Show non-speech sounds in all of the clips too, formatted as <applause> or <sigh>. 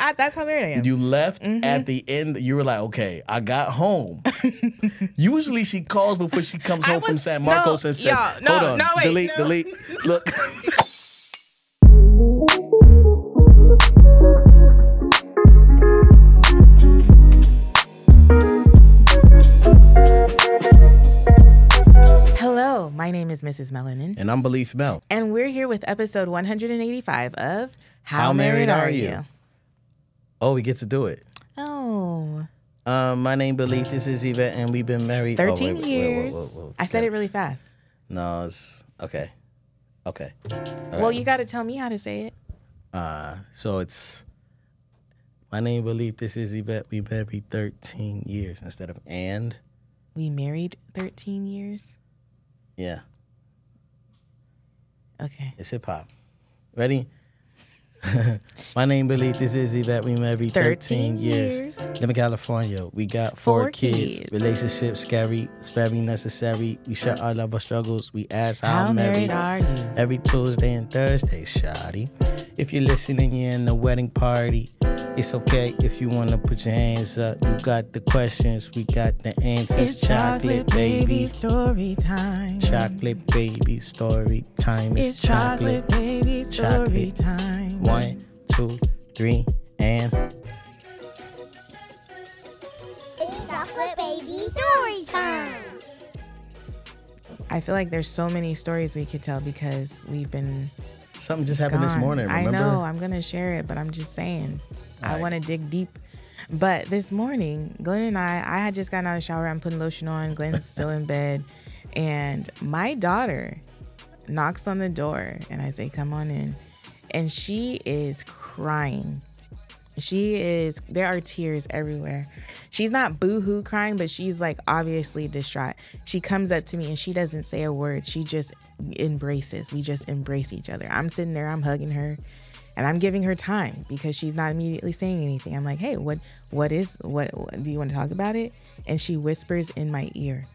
I, that's how married I am. You left Mm-hmm. at the end. You were like, okay, I got home. <laughs> Usually she calls before she comes home from San Marcos no, and says, y'all, no, hold on, no, wait, delete, no." delete. Look. Hello, my name is Mrs. Melanin, and I'm Belief Mel. and we're here with episode 185 of How, Married, Are You? Oh, we get to do it. Oh, Um, my name Belief. This is Yvette, and we've been married 13 oh, wait, wait, wait, years. whoa, whoa. I said it really fast. No, it's okay. Okay. Well, you got to tell me how to say it. Uh, so it's my name Belief. This is Yvette. we've married 13 years instead of and. We married 13 years. Yeah, Okay. it's hip hop. Ready? <laughs> my name Belief. This is Yvette. We married 13, 13 years. years. Live in California. We got four, Four kids. kids. Relationship scary. It's very necessary. We share our love our struggles. We ask how, How married married are you? every Tuesday and Thursday, Shotty. If you're listening, you're in the wedding party. It's okay if you wanna put your hands up. You got the questions, we got the answers. It's chocolate baby, story time. chocolate baby story time. It's, It's chocolate baby story Chocolate. time. One, two, three, and It's chocolate baby story time. I feel like there's so many stories we could tell because we've been something just happened this morning. Remember? I know. I'm gonna share it, but I'm just saying. I Right. want to dig deep. But this morning, Glenn and I, I had just gotten out of the shower. I'm putting lotion on. Glenn's <laughs> still in bed, and my daughter knocks on the door, and I say, "Come on in," and she is crying. She is. There are tears everywhere. She's not boo-hoo crying, but she's like obviously distraught. She comes up to me and she doesn't say a word. She just embraces. We just embrace each other. I'm sitting there. I'm hugging her, and I'm giving her time because she's not immediately saying anything. I'm like, "Hey, what? What is? What? what do you want to talk about it?" And she whispers in my ear,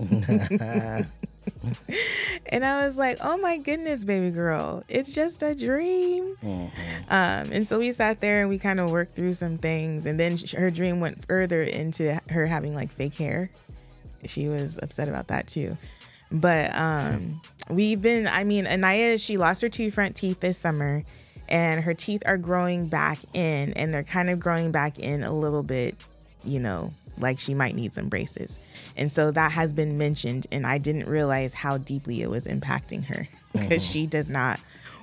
<laughs> And I was like, oh my goodness, baby girl, it's just a dream. Um, and so we sat there and we kind of worked through some things. And then sh- her dream went further into her having like fake hair. She was upset about that too. But um, we've been, I mean, Anaya, she lost her two front teeth this summer and her teeth are growing back in and they're kind of growing back in a little bit, you know, like she might need some braces. And so that has been mentioned, and I didn't realize how deeply it was impacting her <laughs> because she does not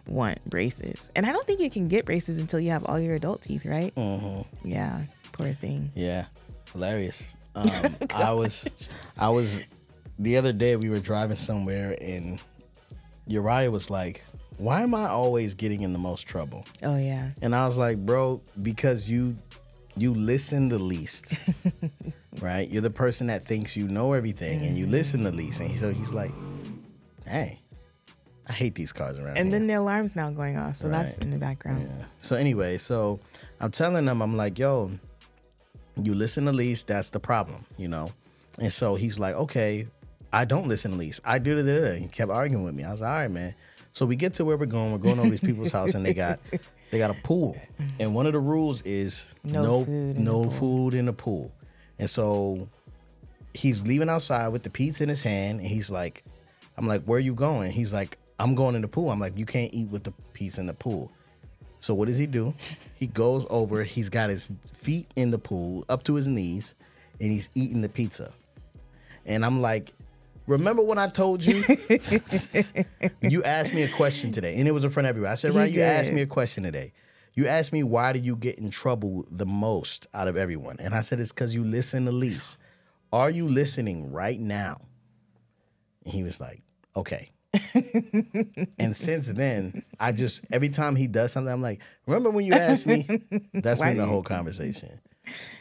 want braces. And I don't think you can get braces until you have all your adult teeth, right? Mm-hmm. Yeah, poor thing. Yeah, hilarious. <laughs> Um, I was, I was, the other day we were driving somewhere and Uriah was like, "Why am I always getting in the most trouble?" Oh, yeah. And I was like, "Bro, because you, you listen the least, <laughs> right? You're the person that thinks you know everything, and you listen the least." And so he's like, "Hey, I hate these cars around And here." then the alarm's now going off, so that's in the background. Yeah. So anyway, so I'm telling them, I'm like, yo, you listen the least, that's the problem, you know? And so he's like, okay, I don't listen the least. I do it. He kept arguing with me. I was like, all right, man. So we get to where we're going. We're going over these people's house and they got <laughs> they got a pool. And one of the rules is No no food in no the food in the pool. And so he's leaving outside with the pizza in his hand and he's like, I'm like, where are you going? He's like, I'm going in the pool. I'm like, you can't eat with the pizza in the pool. So what does he do? He goes over, he's got his feet in the pool up to his knees, and he's eating the pizza. And I'm like, remember when I told you? <laughs> you asked me a question today, and it was in front of everybody. I said, right, you asked me a question today. You asked me why do you get in trouble the most out of everyone? And I said it's because you listen the least. Are you listening right now? And he was like, okay. <laughs> and since then, I just every time he does something, I'm like, remember when you asked me? <laughs> That's Why been the whole conversation.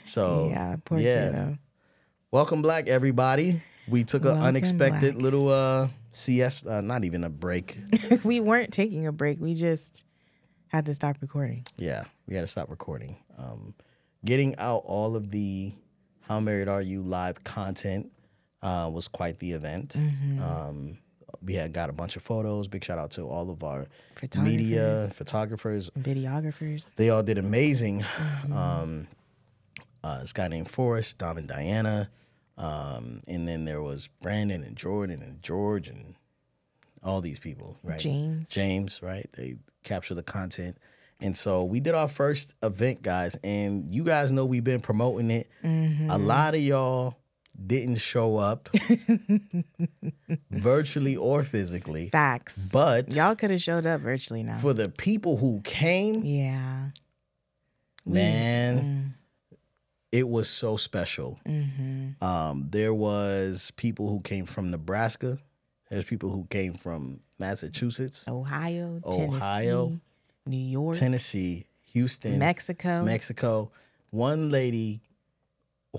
So Yeah, yeah. kiddo. Welcome back, everybody. We took an unexpected black. little uh CS, uh, not even a break. <laughs> we weren't taking a break. We just had to stop recording. yeah, we had to stop recording. Um, getting out all of the "How Married Are You" live content uh, was quite the event. Um, we had got a bunch of photos. Big shout out to all of our media photographers, videographers. They all did amazing. Um, uh, this guy named Forrest, Don and Diana, um, and then there was Brandon and Jordan and George and all these people, right? James. James, right? They capture the content. And so we did our first event, guys, and you guys know we've been promoting it. A lot of y'all didn't show up <laughs> virtually or physically. Facts. But y'all could have showed up virtually now. For the people who came, yeah. Man, Mm. It was so special. Mm-hmm. Um, there was people who came from Nebraska. There's people who came from Massachusetts, Ohio, Ohio, Tennessee, New York, Tennessee, Houston, Mexico. Mexico. One lady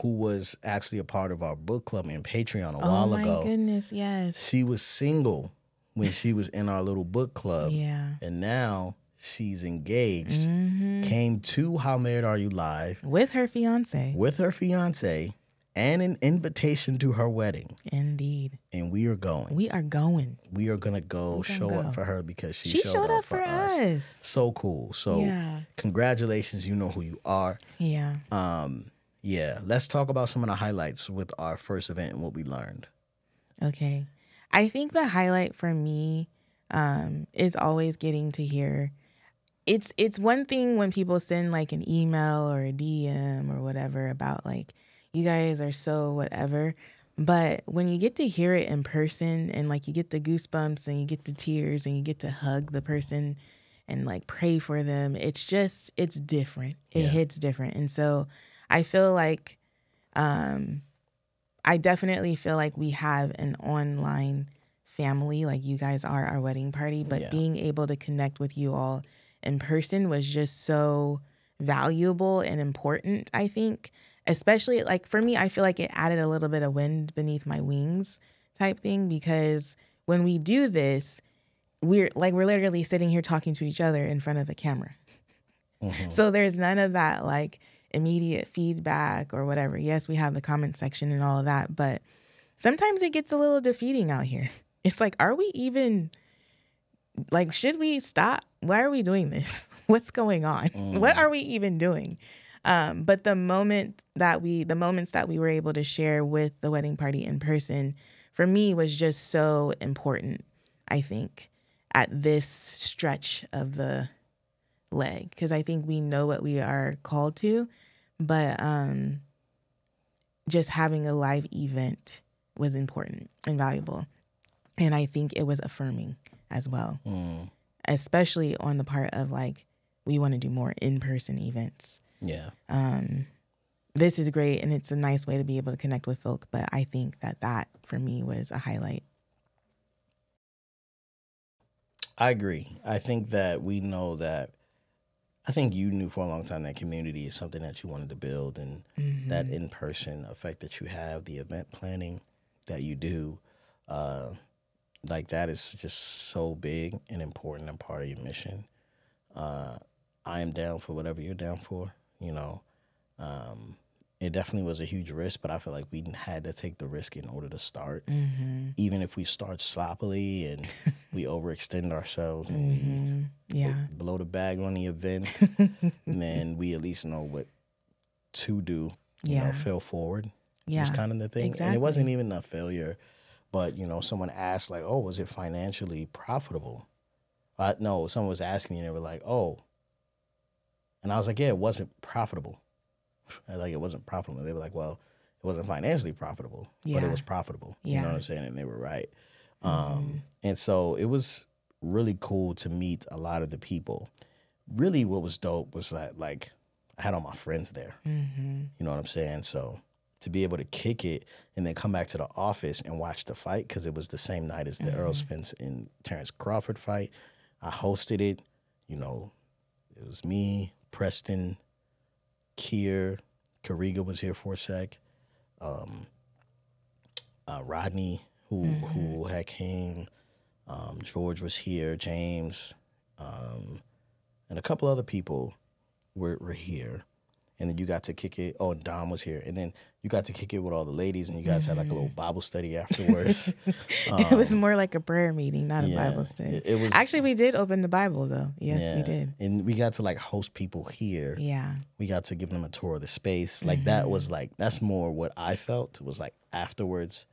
who was actually a part of our book club and Patreon a oh while ago. Oh my goodness, yes. She was single when she was in our little book club. Yeah. And now she's engaged. Mhm. Came to How Married Are You Live With her fiance. with her fiance and an invitation to her wedding. Indeed. And we are going. We are going. We are gonna go show go. up for her because she, She, showed, up for us. So cool. So Yeah. congratulations, you know who you are. Yeah. Um, yeah, let's talk about some of the highlights with our first event and what we learned. Okay. I think the highlight for me um, is always getting to hear. It's it's one thing when people send like an email or a DM or whatever about like you guys are so whatever, but when you get to hear it in person and like you get the goosebumps and you get the tears and you get to hug the person and like pray for them, it's just it's different. It Yeah. hits different, and so I feel like um, I definitely feel like we have an online family, like you guys are our wedding party, but Yeah. being able to connect with you all in person was just so valuable and important, I think. Especially like for me, I feel like it added a little bit of wind beneath my wings type thing because when we do this, we're like we're literally sitting here talking to each other in front of a camera. Mhm. So there's none of that like immediate feedback or whatever. Yes, we have the comment section and all of that, but sometimes it gets a little defeating out here. <laughs> It's like, are we even like should we stop? Why are we doing this? <laughs> What's going on? What are we even doing? Um, but the moment that we the moments that we were able to share with the wedding party in person for me was just so important, I think, at this stretch of the leg because I think we know what we are called to, but um, just having a live event was important and valuable, and I think it was affirming as well, Mm, especially on the part of like we want to do more in person events. yeah. Um, this is great and it's a nice way to be able to connect with folk, but I think that that for me was a highlight. I agree. I think that we know that. I think you knew for a long time that community is something that you wanted to build, and Mm-hmm. that in person effect that you have, the event planning that you do, uh, like that is just so big and important and part of your mission. Uh, I am down for whatever you're down for. You know, um, it definitely was a huge risk, but I feel like we had to take the risk in order to start. Mm-hmm. Even if we start sloppily and <laughs> we overextend ourselves and we Mm-hmm. Yeah. blow the bag on the event, <laughs> then we at least know what to do. You Yeah. know, fail forward. Yeah. was kind of the thing. And it wasn't even a failure, but you know, someone asked like, "Oh, was it financially profitable?" Uh, no, someone was asking me, and they were like, "Oh," and I was like, "Yeah, it wasn't profitable." <laughs> Like it wasn't profitable. They were like, "Well, it wasn't financially profitable, but it was profitable." You know what I'm saying? And they were right. Mm-hmm. Um, and so it was really cool to meet a lot of the people. Really, what was dope was that like I had all my friends there. Mm-hmm. You know what I'm saying? So to be able to kick it and then come back to the office and watch the fight because it was the same night as the Errol Spence and Terence Crawford fight. I hosted it. You know, it was me, Preston, Kier, Kariga was here for a sec. Um, uh, Rodney, who who had came. Um, George was here. James, um, and a couple other people were, were here and then you got to kick it. Oh, Dom was here, and then you got to kick it with all the ladies, and you guys had like a little Bible study afterwards. <laughs> it was more like a prayer meeting, not a Um, Bible study. it- it was- actually we did open the Bible though. Yes, we did. and we got to like host people here. Yeah. We got to give them a tour of the space. Like that was like that's more what I felt. It was like afterwards,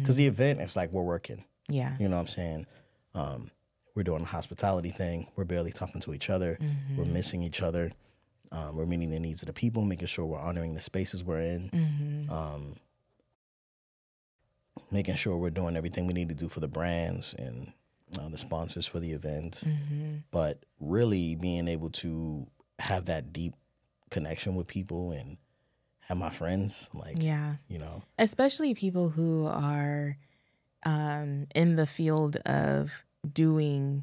because the event is like we're working. Yeah. You know what I'm saying? Um, we're doing a hospitality thing. We're barely talking to each other. We're missing each other. Um, we're meeting the needs of the people, making sure we're honoring the spaces we're in. Um, making sure we're doing everything we need to do for the brands and uh, the sponsors for the event. But really being able to have that deep connection with people and have my friends, like, Yeah. you know, especially people who are um, in the field of doing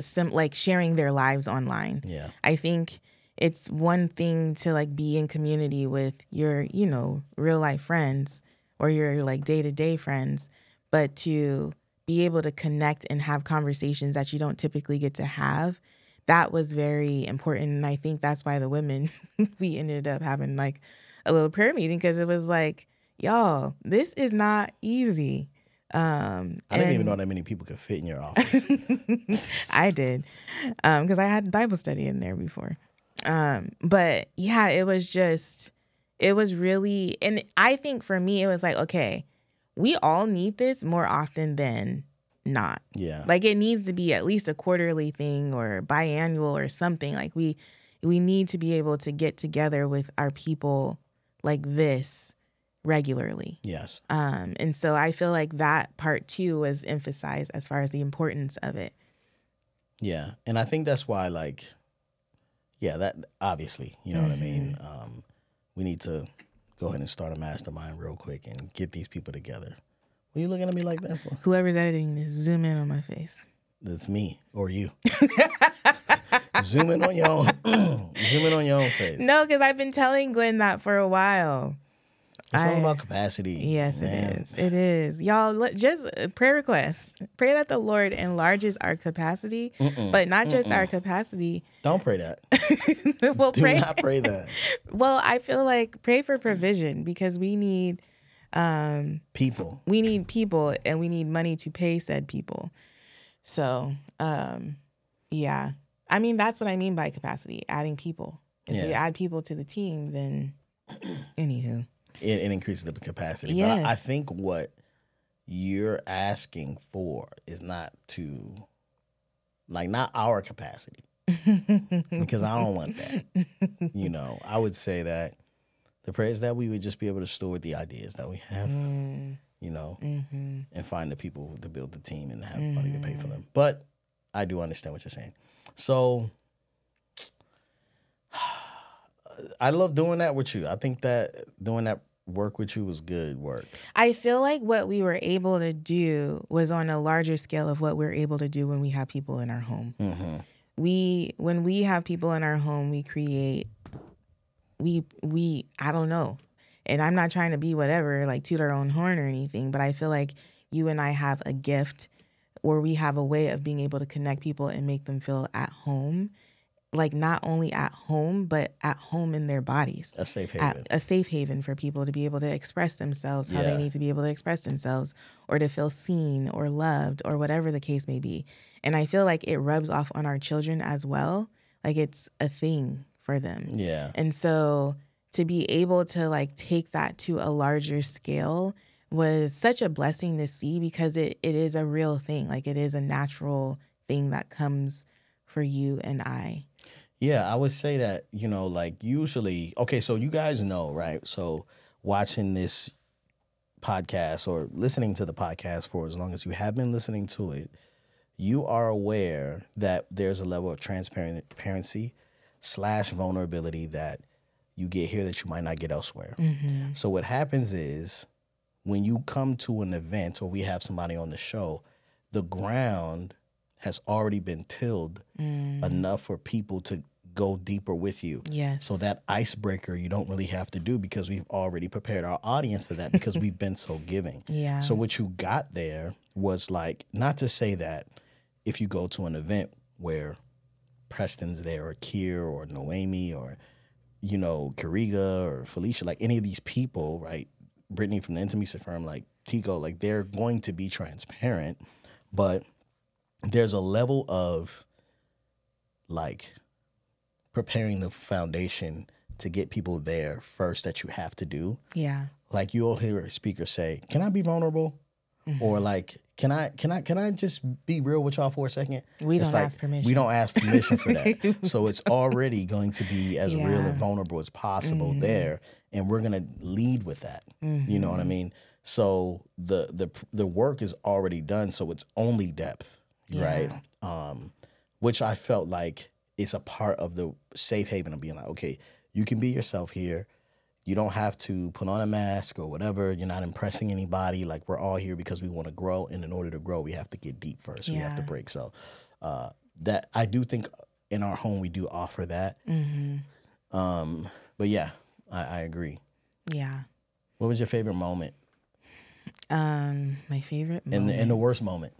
some like sharing their lives online. yeah, I think it's one thing to like be in community with your, you know, real life friends or your like day to day friends, but to be able to connect and have conversations that you don't typically get to have, that was very important. And I think that's why the women, <laughs> we ended up having like a little prayer meeting because it was like, y'all, this is not easy. Um, I didn't even know that many people could fit in your office. <laughs> I did, because I had Bible study in there before. Um, but yeah, it was just, it was really, and I think for me, it was like, okay, we all need this more often than not. yeah, Like it needs to be at least a quarterly thing or biannual or something. Like we, we need to be able to get together with our people like this regularly. yes. Um, and so I feel like that part too was emphasized as far as the importance of it. Yeah, and I think that's why, like, yeah, that obviously, you know what I mean. Um, we need to go ahead and start a mastermind real quick and get these people together. What are you looking at me like that for? Whoever's editing this, zoom in on my face. That's me or you. <laughs> <laughs> Zoom in on your own. <clears throat> Zoom in on your own face. No, because I've been telling Glenn that for a while. It's all about capacity. Yes, man. it is. It is. Y'all, let- just uh, prayer requests. Pray that the Lord enlarges our capacity, but not just our capacity. Don't pray that. <laughs> well, Do pray. not pray that. <laughs> Well, I feel like pray for provision because we need um People. we need people and we need money to pay said people. So, um, yeah. I mean, that's what I mean by capacity, adding people. If you Yeah. add people to the team, then <clears throat> anywho. It, it increases the capacity. But I, I think what you're asking for is not to, like, not our capacity. <laughs> because I don't want that. You know, I would say that the prayer is that we would just be able to store the ideas that we have, Mm, you know, mm-hmm. and find the people to build the team and have money to pay for them. But I do understand what you're saying. So I love doing that with you. I think that doing that work with you was good work. I feel like what we were able to do was on a larger scale of what we're able to do when we have people in our home. Mm-hmm. We when we have people in our home, we create we we I don't know. And I'm not trying to be whatever, like toot our own horn or anything, but I feel like you and I have a gift or we have a way of being able to connect people and make them feel at home. Like not only at home, but at home in their bodies A safe haven. a safe haven for people to be able to express themselves how Yeah. they need to be able to express themselves or to feel seen or loved or whatever the case may be. And I feel like it rubs off on our children as well. Like it's a thing for them. yeah. And so to be able to like take that to a larger scale was such a blessing to see because it, it is a real thing. Like it is a natural thing that comes for you and I. Yeah, I would say that, you know, like usually, okay, so you guys know, right? So watching this podcast or listening to the podcast for as long as you have been listening to it, you are aware that there's a level of transparency slash vulnerability that you get here that you might not get elsewhere. Mm-hmm. So what happens is when you come to an event or we have somebody on the show, the ground has already been tilled mm. enough for people to go deeper with you. Yes. So that icebreaker you don't really have to do because we've already prepared our audience for that <laughs> because we've been so giving. Yeah. So what you got there was like not to say that if you go to an event where Preston's there or Kier or Noemi or you know, Kariga or Felicia, like any of these people, right? Brittany from the intimacy firm, like Tico, like they're going to be transparent, but there's a level of like preparing the foundation to get people there first that you have to do. Yeah. Like you'll hear a speaker say, "Can I be vulnerable?" Or like, "Can I can I can I just be real with y'all for a second? We It's don't like, ask permission. We don't ask permission for that. <laughs> so it's already going to be as real Yeah. Mm-hmm. and vulnerable as possible there, and we're gonna lead with that. You know what I mean? So the the the work is already done. So it's only depth, right? Um, which I felt like is a part of the safe haven of being like, okay, you can be yourself here. You don't have to put on a mask or whatever. You're not impressing anybody. Like we're all here because we want to grow, and in order to grow, we have to get deep first. We have to break. So uh, that I do think in our home we do offer that. Um, but yeah, I, I agree. Yeah. What was your favorite moment Um, my favorite and the, and the worst moment?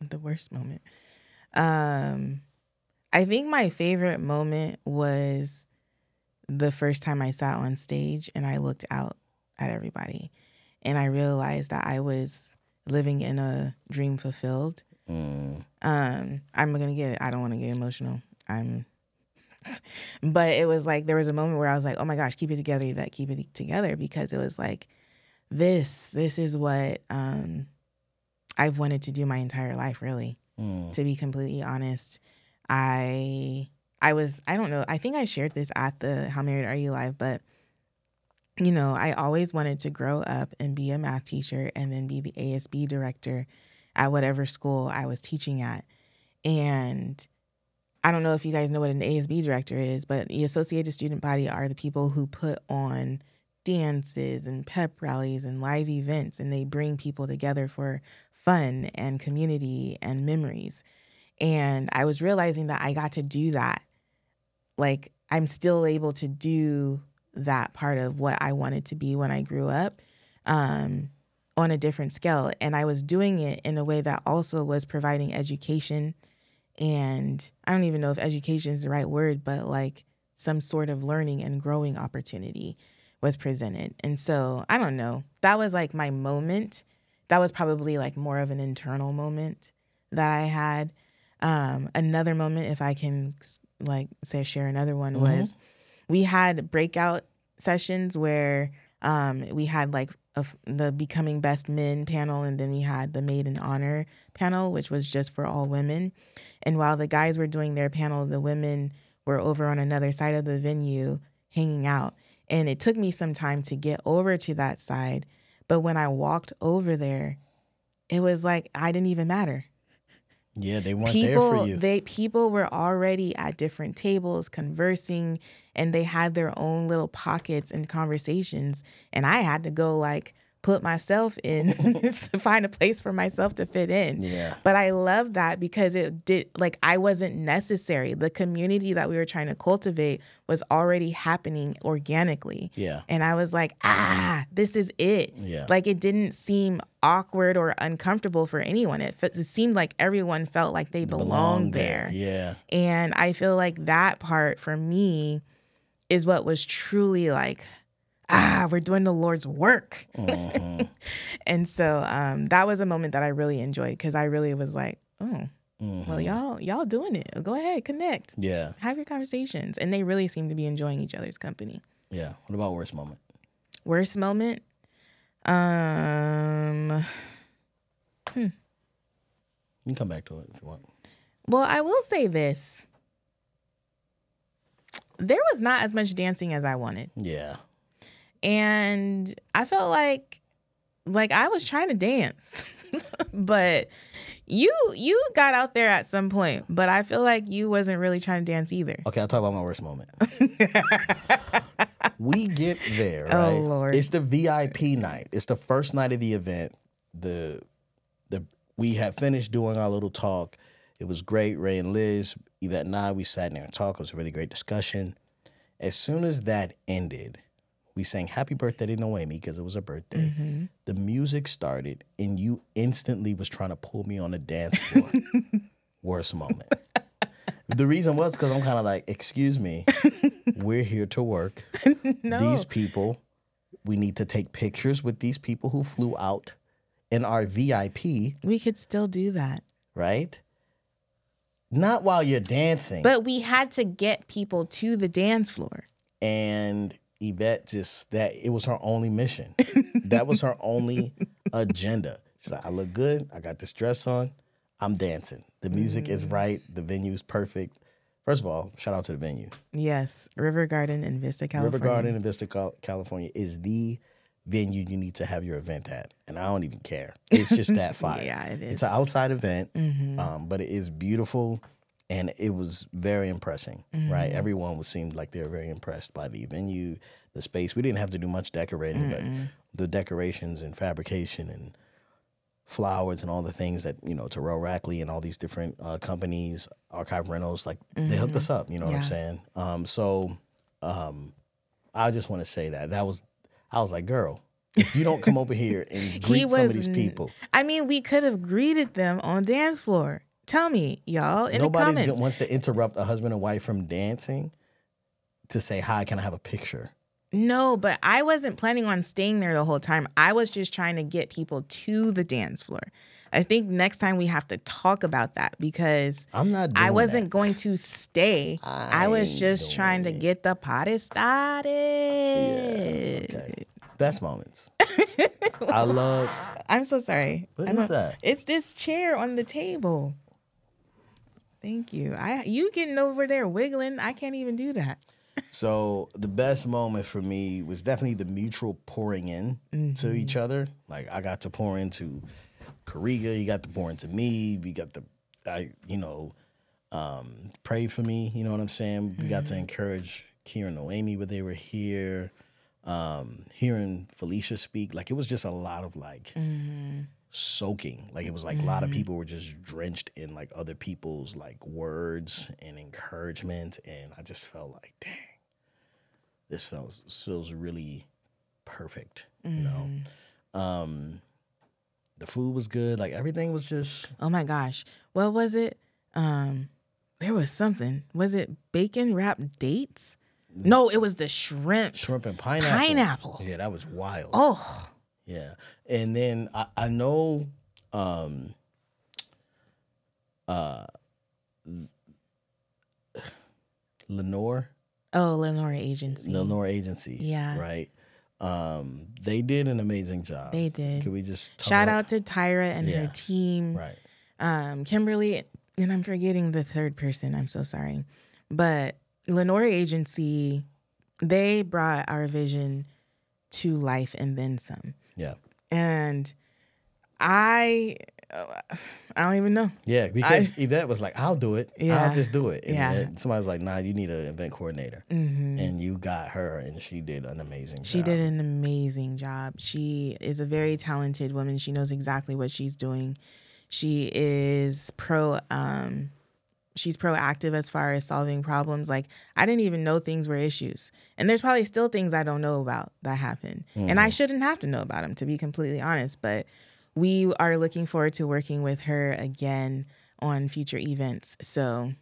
the worst moment. Um, I think my favorite moment was the first time I sat on stage and I looked out at everybody, and I realized that I was living in a dream fulfilled. Mm, Um, I'm gonna get. I don't want to get emotional. I'm. <laughs> But it was like there was a moment where I was like, "Oh my gosh, keep it together, Yvette, keep it together," because it was like, this, this is what um, I've wanted to do my entire life, really mm, to be completely honest i i was i don't know i think i shared this at the how married are you live but you know i always wanted to grow up and be a math teacher and then be the asb director at whatever school i was teaching at and i don't know if you guys know what an asb director is but the associated student body are the people who put on dances and pep rallies and live events and they bring people together for fun and community and memories. And I was realizing that I got to do that. Like, I'm still able to do that part of what I wanted to be when I grew up um, on a different scale. And I was doing it in a way that also was providing education. And I don't even know if education is the right word, but like some sort of learning and growing opportunity was presented. And so I don't know. That was like my moment that was probably like more of an internal moment that I had. Um, another moment, if I can like say share another one, was we had breakout sessions where um, we had like a the becoming best men panel, and then we had the maid in honor panel, which was just for all women. And while the guys were doing their panel, the women were over on another side of the venue hanging out. And it took me some time to get over to that side. But when I walked over there, it was like I didn't even matter. Yeah, they weren't People there for you. they people were already at different tables conversing and they had their own little pockets and conversations and I had to go like put myself in <laughs> <laughs> find a place for myself to fit in. yeah, But I love that because it did like I wasn't necessary. The community that we were trying to cultivate was already happening organically. yeah, And I was like, ah, this is it. Yeah. Like it didn't seem awkward or uncomfortable for anyone. It, it seemed like everyone felt like they belonged Belong there. Yeah, And I feel like that part for me is what was truly like, ah, we're doing the Lord's work. Mhm. <laughs> And so um, that was a moment that I really enjoyed because I really was like, oh, Mhm. well, y'all, y'all doing it. Go ahead, connect, yeah, have your conversations. And they really seem to be enjoying each other's company. yeah. What about worst moment? Worst moment? Um, hmm. You can come back to it if you want. well, I will say this. There was not as much dancing as I wanted. Yeah, And I felt like like I was trying to dance. <laughs> but you you got out there at some point, but I feel like you wasn't really trying to dance either. Okay, I'll talk about my worst moment. <laughs> we get there, Oh. Lord. It's the VIP night. It's the first night of the event. The the we had finished doing our little talk. It was great. Ray and Liz, Yvette and I, we sat there and talked. It was a really great discussion. As soon as that ended, we sang happy birthday to Noemi because it was her birthday. Mm-hmm. The music started and you instantly was trying to pull me on the dance floor. <laughs> Worst moment. the reason was because I'm kind of like, excuse me, <laughs> we're here to work. <laughs> no. These people, we need to take pictures with these people who flew out in our VIP, we could still do that. right? Not while you're dancing. But we had to get people to the dance floor. and Yvette just that it was her only mission. that was her only <laughs> agenda. She's like, I look good. I got this dress on. I'm dancing. The music is right. The venue's perfect. First of all, shout out to the venue. Yes, River Garden in Vista, California. River Garden in Vista, California is the venue you need to have your event at. And I don't even care. It's just that <laughs> fire. Yeah, it It's an outside event, Mhm. um, but it is beautiful and it was very impressing, right? Mm-hmm. Everyone was seemed like they were very impressed by the venue, the space. We didn't have to do much decorating, but the decorations and fabrication and flowers and all the things that you know Terrell Rackley and all these different uh, companies, archive rentals, like they hooked us up. You know what I'm Mm-hmm. Saying? Um, so um, I just want to say that that was I was like, girl, if you don't come over <laughs> here and greet some of these people, I mean, we could have greeted them on dance floor. Tell me, y'all, in the comments. wants to interrupt a husband and wife from dancing to say hi. Can I have a picture? No, but I wasn't planning on staying there the whole time. I was just trying to get people to the dance floor. I think next time we have to talk about that because I'm not. I wasn't that. going to stay. I, I was just trying to get the party started. Okay. Best moments. <laughs> I love. I'm so sorry. What is that? It's this chair on the table. Thank you. I you getting over there wiggling. I can't even do that. <laughs> So the best moment for me was definitely the mutual pouring in to Mm-hmm. each other. Like I got to pour into Kariga, he got to pour into me. We got to, I you know, um, pray for me. You know what I'm saying? We got to encourage Kieran and Noemi when they were here. Um, hearing Felicia speak, like it was just a lot of like soaking. Like it was like a lot of people were just drenched in like other people's like words and encouragement, and I just felt like, dang, this feels feels really perfect. You know, um, the food was good. Like everything was just Oh my gosh. What was it? Um there was something. Was it bacon wrapped dates? No, it was the shrimp. shrimp and pineapple. Pineapple. Yeah, that was wild. Oh, Yeah. And then I, I know um uh Lenore, oh, Lenore Agency. Lenore Agency. Yeah. Right. Um, they did an amazing job. They did. Can we just talk Shout about- out to Tyra and Yeah. her team. Right. um, Kimberly, and I'm forgetting the third person. I'm so sorry. But Lenore Agency, they brought our vision to life and then some. Yeah. And I, uh, I don't even know. Yeah, because Yvette was like, "I'll do it. Yeah. I'll just do it." And Yeah. somebody's like, "Nah, you need an event coordinator," hmm and you got her, and she did an amazing job. She job. did an amazing job. She is a very talented woman. She knows exactly what she's doing. She is pro um she's proactive as far as solving problems. Like I didn't even know things were issues. And there's probably still things I don't know about that happen. And I mm. shouldn't have to know about them to be completely honest, but we are looking forward to working with her again on future events. So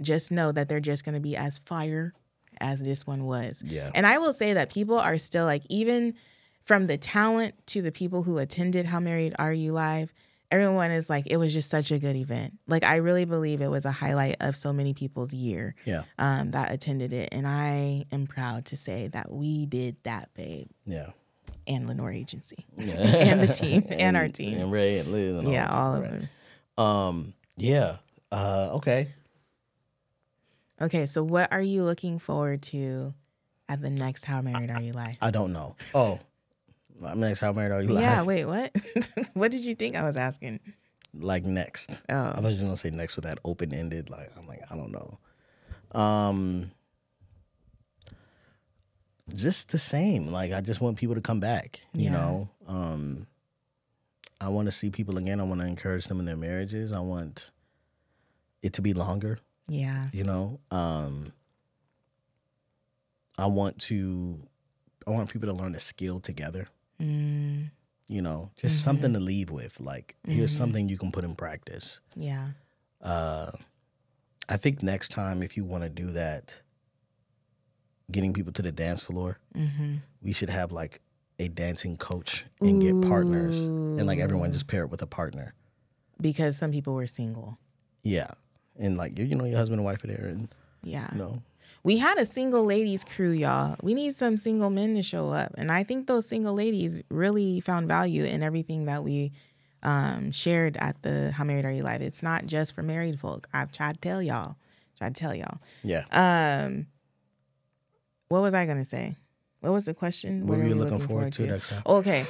just know that they're just going to be as fire as this one was. Yeah. And I will say that people are still like, even from the talent to the people who attended How Married Are You Live, everyone is like, it was just such a good event. Like, I really believe it was a highlight of so many people's year Yeah. um, that attended it. And I am proud to say that we did that, babe, Yeah. and Lenore Agency. Yeah. <laughs> And the team, <laughs> and our team. and Ray and Liz and yeah, all all of right. them. Um. Yeah. Uh. Okay. Okay, so what are you looking forward to at the next How Married Are You Live? I don't know. Oh. I'm next. How married are you? Yeah, wait, what? <laughs> what did you think I was asking? Like next. Oh. I thought you were gonna say next with that open ended. Like I'm like I don't know. Um. Just the same. Like I just want people to come back. You Yeah. know. Um. I want to see people again. I want to encourage them in their marriages. I want it to be longer. yeah. you know um i want to i want people to learn a skill together Mm, you know just something to leave with like here's something you can put in practice yeah. uh i think next time if you want to do that getting people to the dance floor, Mm-hmm. we should have like a dancing coach and get partners, and like everyone just pair it with a partner. Because some people were single. Yeah, and like you, you know, your husband and wife are there, and Yeah. you know, We had a single ladies crew, y'all. We need some single men to show up. And I think those single ladies really found value in everything that we um, shared at the How Married Are You Live. It's not just for married folk. I've tried to tell y'all. Tried to tell y'all. yeah. Um, what was I going to say? What was the question? what are were you we looking forward to next time? Okay.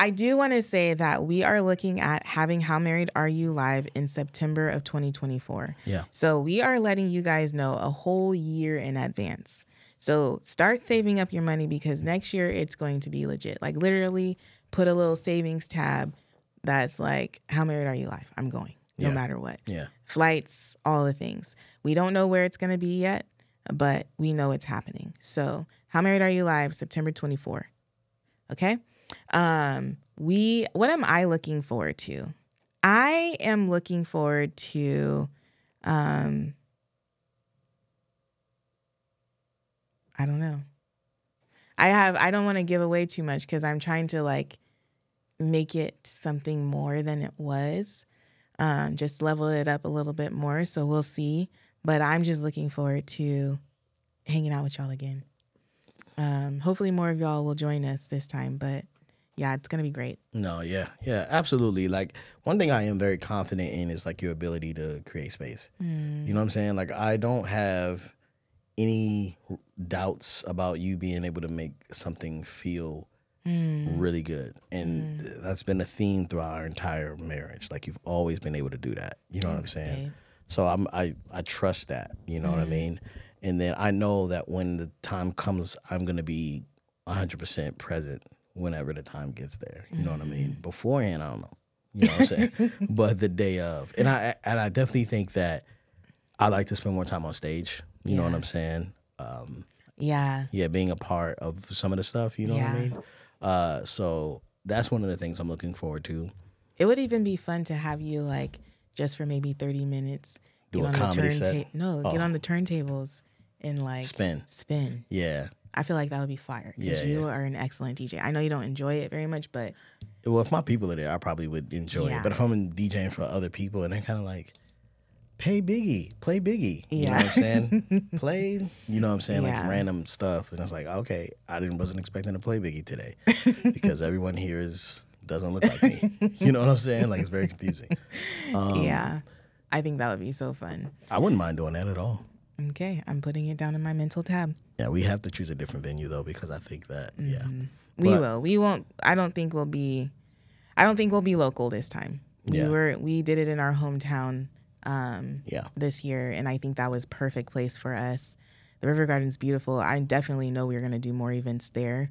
I do want to say that we are looking at having How Married Are You live in September of 2024. Yeah. So we are letting you guys know a whole year in advance. So start saving up your money because next year it's going to be legit. Like literally put a little savings tab that's like, How Married Are You live? I'm going no Yeah. matter what. Yeah. Flights, all the things. We don't know where it's going to be yet, but we know it's happening. So How Married Are You live September 24. Okay. Um, we what am I looking forward to? I am looking forward to um I don't know. I have I don't want to give away too much because I'm trying to like make it something more than it was. Um, just level it up a little bit more. So we'll see. But I'm just looking forward to hanging out with y'all again. Um, hopefully more of y'all will join us this time. But yeah, it's gonna be great. No, yeah, yeah, absolutely. Like one thing I am very confident in is like your ability to create space. Mm. You know what I'm saying? Like I don't have any doubts about you being able to make something feel mm. really good, and mm. that's been a theme throughout our entire marriage. Like you've always been able to do that. You know what I'm saying? So I'm I I trust that. You know what I mean? And then I know that when the time comes, I'm gonna be 100 percent present whenever the time gets there. You know what I mean? Beforehand, I don't know. You know what I'm saying? <laughs> but the day of, and I and I definitely think that I like to spend more time on stage. You know what I'm saying? Um, Yeah. yeah, being a part of some of the stuff. You know what I Yeah. mean? Uh, so that's one of the things I'm looking forward to. It would even be fun to have you like just for maybe 30 minutes. Do get a comedy set? No, get Oh. on the turntables and like Spin. Spin. Yeah. I feel like that would be fire. Because Yeah, you yeah. are an excellent DJ. I know you don't enjoy it very much, but Well, if my people are there, I probably would enjoy Yeah. it. But if I'm DJing for other people and they're kind of like, pay Biggie, play Biggie. You know what I'm saying? <laughs> play, you know what I'm saying? Like random stuff. And I was like, okay, I didn't wasn't expecting to play Biggie today <laughs> because everyone here is doesn't look like me. <laughs> you know what I'm saying? Like it's very confusing. Um, yeah, I think that would be so fun. I wouldn't mind doing that at all. Okay, I'm putting it down in my mental tab. Yeah, we have to choose a different venue though because I think that yeah, We But- will. We won't. I don't think we'll be. I don't think we'll be local this time. We Yeah. were. We did it in our hometown um, yeah, this year, and I think that was perfect place for us. The River Garden's beautiful. I definitely know we're gonna do more events there.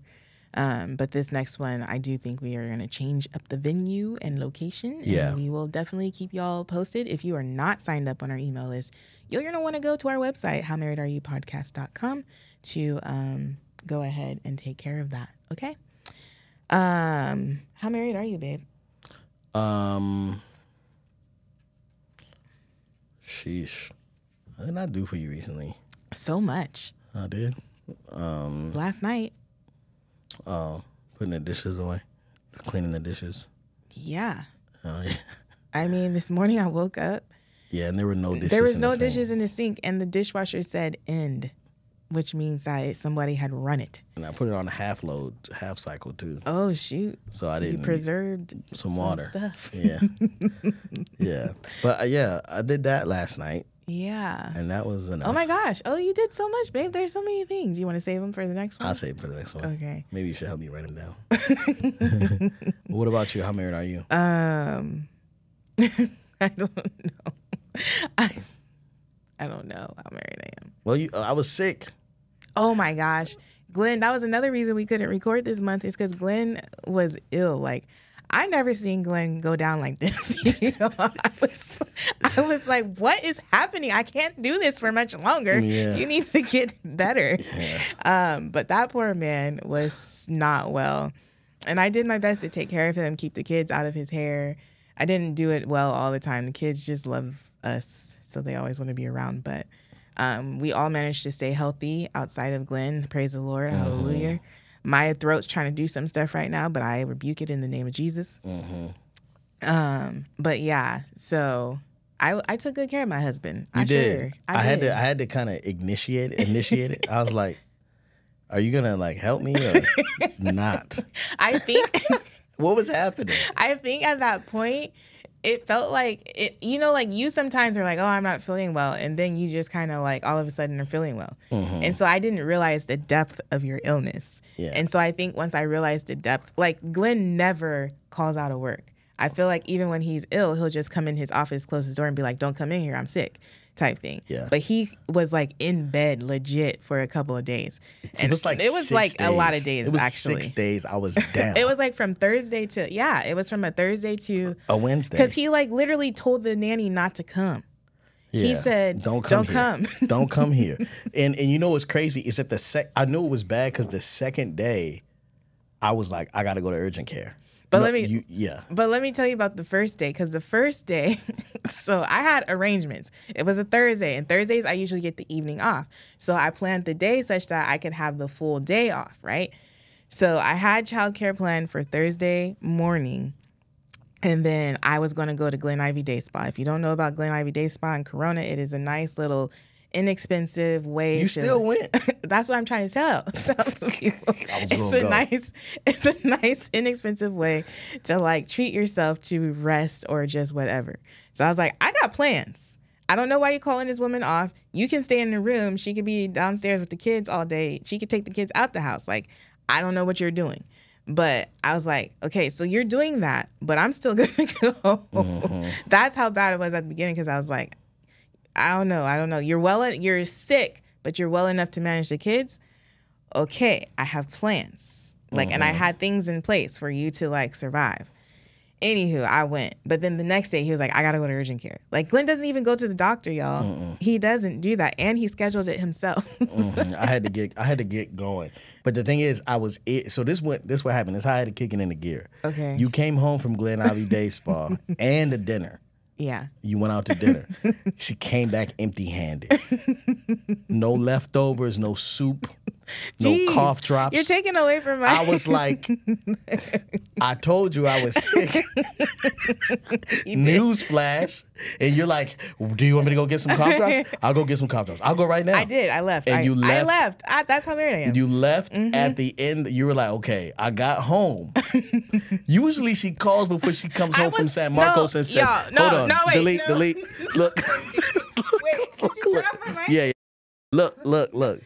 Um, but this next one, I do think we are gonna change up the venue and location. And Yeah. we will definitely keep y'all posted. If you are not signed up on our email list, you're gonna want to go to our website, howmarriedareyoupodcast.com, to um, go ahead and take care of that. Okay. Um, how married are you, babe? Um, sheesh. What did I do for you recently? So much. I did. Um, Last night, uh, putting the dishes away, cleaning the dishes. yeah. Uh, yeah. <laughs> I mean, this morning I woke up. yeah, and there were no dishes. there was in no the sink. dishes in the sink, and the dishwasher said end, which means that somebody had run it. and I put it on a half load, half cycle too. Oh shoot! So I didn't preserved some some water. stuff. Yeah, <laughs> yeah. But uh, yeah, I did that last night, Yeah. and that was enough. Oh my gosh! Oh, you did so much, babe. There's so many things. You want to save them for the next one? I'll save for the next one. Okay. Maybe you should help me write them down. <laughs> <laughs> what about you? How married are you? Um, <laughs> I don't know. I I don't know how married I am. Well, you. Uh, I was sick. Oh my gosh, Glenn, that was another reason we couldn't record this month is because Glenn was ill. Like, I never seen Glenn go down like this. <laughs> You know, I was, I was like, what is happening? I can't do this for much longer. Yeah. You need to get better. Yeah. Um, but that poor man was not well. And I did my best to take care of him, keep the kids out of his hair. I didn't do it well all the time. The kids just love us, so they always want to be around. But Um, we all managed to stay healthy outside of Glenn. Praise the Lord. Mm-hmm. My throat's trying to do some stuff right now, but I rebuke it in the name of Jesus. Mm-hmm. Um, but yeah, so I I took good care of my husband. You I did. Sure, I, had did. to. I had to kind of initiate it. Initiate it. I was like, "Are you gonna like help me or <laughs> not?" I think <laughs> What was happening? I think at that point, it felt like it. You know, like you sometimes are like, "Oh, I'm not feeling well," and then you just kind of like all of a sudden are feeling well. Mm-hmm. And so I didn't realize the depth of your illness. Yeah. And so I think once I realized the depth, like Glenn never calls out of work. I feel like even when he's ill, he'll just come in his office, close his door, and be like, "Don't come in here, I'm sick." Type thing. Yeah. But he was like in bed legit for a couple of days. it was like it was like a lot of days It was actually. six days. I was <laughs> down. It was like from Thursday to yeah, it was from a Thursday to a Wednesday. because he like literally told the nanny not to come. he said, "Don't come. "Don't here. come." Don't come here." <laughs> <laughs> And and you know what's crazy is that the sec. I knew it was bad because the second day, I was like, I got to go to urgent care. But No, let me- You, yeah. But let me tell you about the first day because the first day, <laughs> so I had arrangements. It was a Thursday, and Thursdays I usually get the evening off. So I planned the day such that I could have the full day off, right? So I had childcare planned for Thursday morning. And then I was going to go to Glen Ivy Day Spa. If you don't know about Glen Ivy Day Spa in Corona, it is a nice little inexpensive way You to still went. <laughs> That's what I'm trying to tell. <laughs> <laughs> it's a go. nice, it's a nice, inexpensive way to like treat yourself to rest or just whatever. So I was like, I got plans. I don't know why you're calling this woman off. You can stay in the room. She could be downstairs with the kids all day. She could take the kids out the house. Like, I don't know what you're doing. But I was like, okay, so you're doing that, but I'm still gonna go. Mm-hmm. That's how bad it was at the beginning because I was like, I don't know. I don't know. You're well, you're sick, but you're well enough to manage the kids. Okay, I have plans. Like, and I had things in place for you to like survive. Anywho, I went, but then the next day he was like, I gotta go to urgent care. Like, Glenn doesn't even go to the doctor, y'all. He doesn't do that, and he scheduled it himself. Mhm. I had to get I had to get going. But the thing is, I was it. So this what this what happened. This how I had to kick it into gear. Okay. You came home from Glen Ivy Day Spa <laughs> and a dinner. Yeah. You went out to dinner. <laughs> she came back empty handed. no leftovers, no soup, <laughs> no Jeez, cough drops. You're taking away from my. I was <laughs> like, I told you I was sick. <laughs> Newsflash. And you're like, do you want me to go get some cough drops? I'll go get some cough drops. I'll go right now. I did. I left. And I, you I left? left. I, that's how married I am. You left Mm-hmm. at the end. You were like, okay, I got home. Usually she calls before she comes home from San Marcos no, and says, y'all, no, hold on, no, wait, delete, no. delete. Look. Wait, did you turn off my mic? Yeah, yeah. Look, look, look.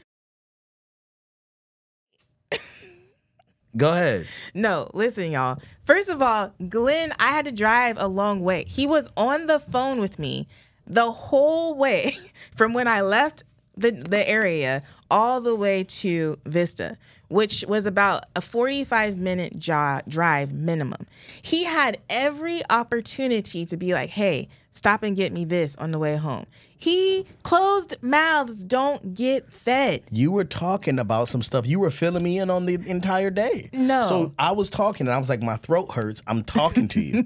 Go ahead. No, listen, y'all. First of all, Glenn, I had to drive a long way. He was on the phone with me the whole way <laughs> from when I left the, the area all the way to Vista, which was about a 45 minute jo- drive minimum. He had every opportunity to be like, hey, stop and get me this on the way home. He closed mouths don't get fed. You were talking about some stuff. You were filling me in on the entire day. No. So I was talking and I was like, my throat hurts. I'm talking to you.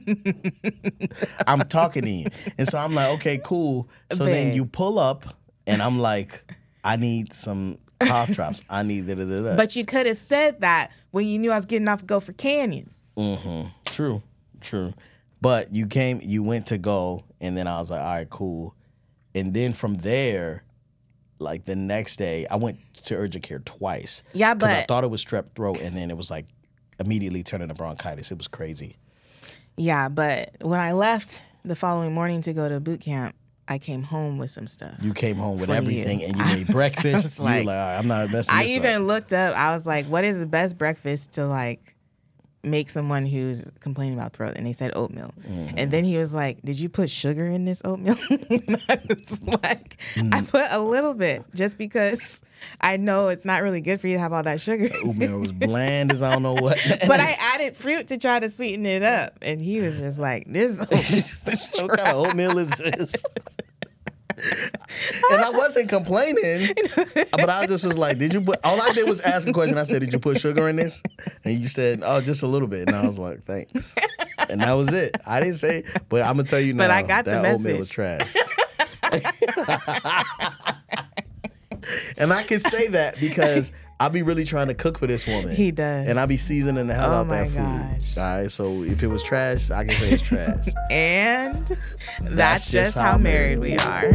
<laughs> I'm talking to you. And so I'm like, okay, cool. So then you pull up and I'm like, I need some cough drops. I need da da da da. But you could have said that when you knew I was getting off Gopher Canyon. Mm-hmm. True, true. But you came, you went to go, and then I was like, all right, cool. And then from there, like the next day, I went to urgent care twice. Yeah, because I thought it was strep throat, and then it was like immediately turning to bronchitis. It was crazy. Yeah, but when I left the following morning to go to boot camp, I came home with some stuff. You came home with For you. everything, and you I made was- I <laughs> breakfast. was you were like- like, all right, I'm not messing I even up. looked up. I was like, "What is the best breakfast to like make someone who's complaining about throat?" And they said oatmeal. Mm-hmm. And then he was like, "Did you put sugar in this oatmeal?" and <laughs> I was like, Mm. "I put a little bit, just because I know it's not really good for you to have all that sugar." Oatmeal was bland as I don't know what. <laughs> but I added fruit to try to sweeten it up, and he was just like, "This." <laughs> oatmeal what kind of oatmeal is this? And I wasn't complaining, but I just was like, "Did you put?" All I did was ask a question. I said, "Did you put sugar in this?" And you said, "Oh, just a little bit." And I was like, "Thanks." And that was it. I didn't say, but I'm gonna tell you now. But I got the that oatmeal message. was trash. <laughs> and I can say that because I be really trying to cook for this woman. He does. And I be seasoning the hell oh out that gosh. food. All right. So if it was trash, I can say it's trash. <laughs> and that's, that's just, just, how, married we are.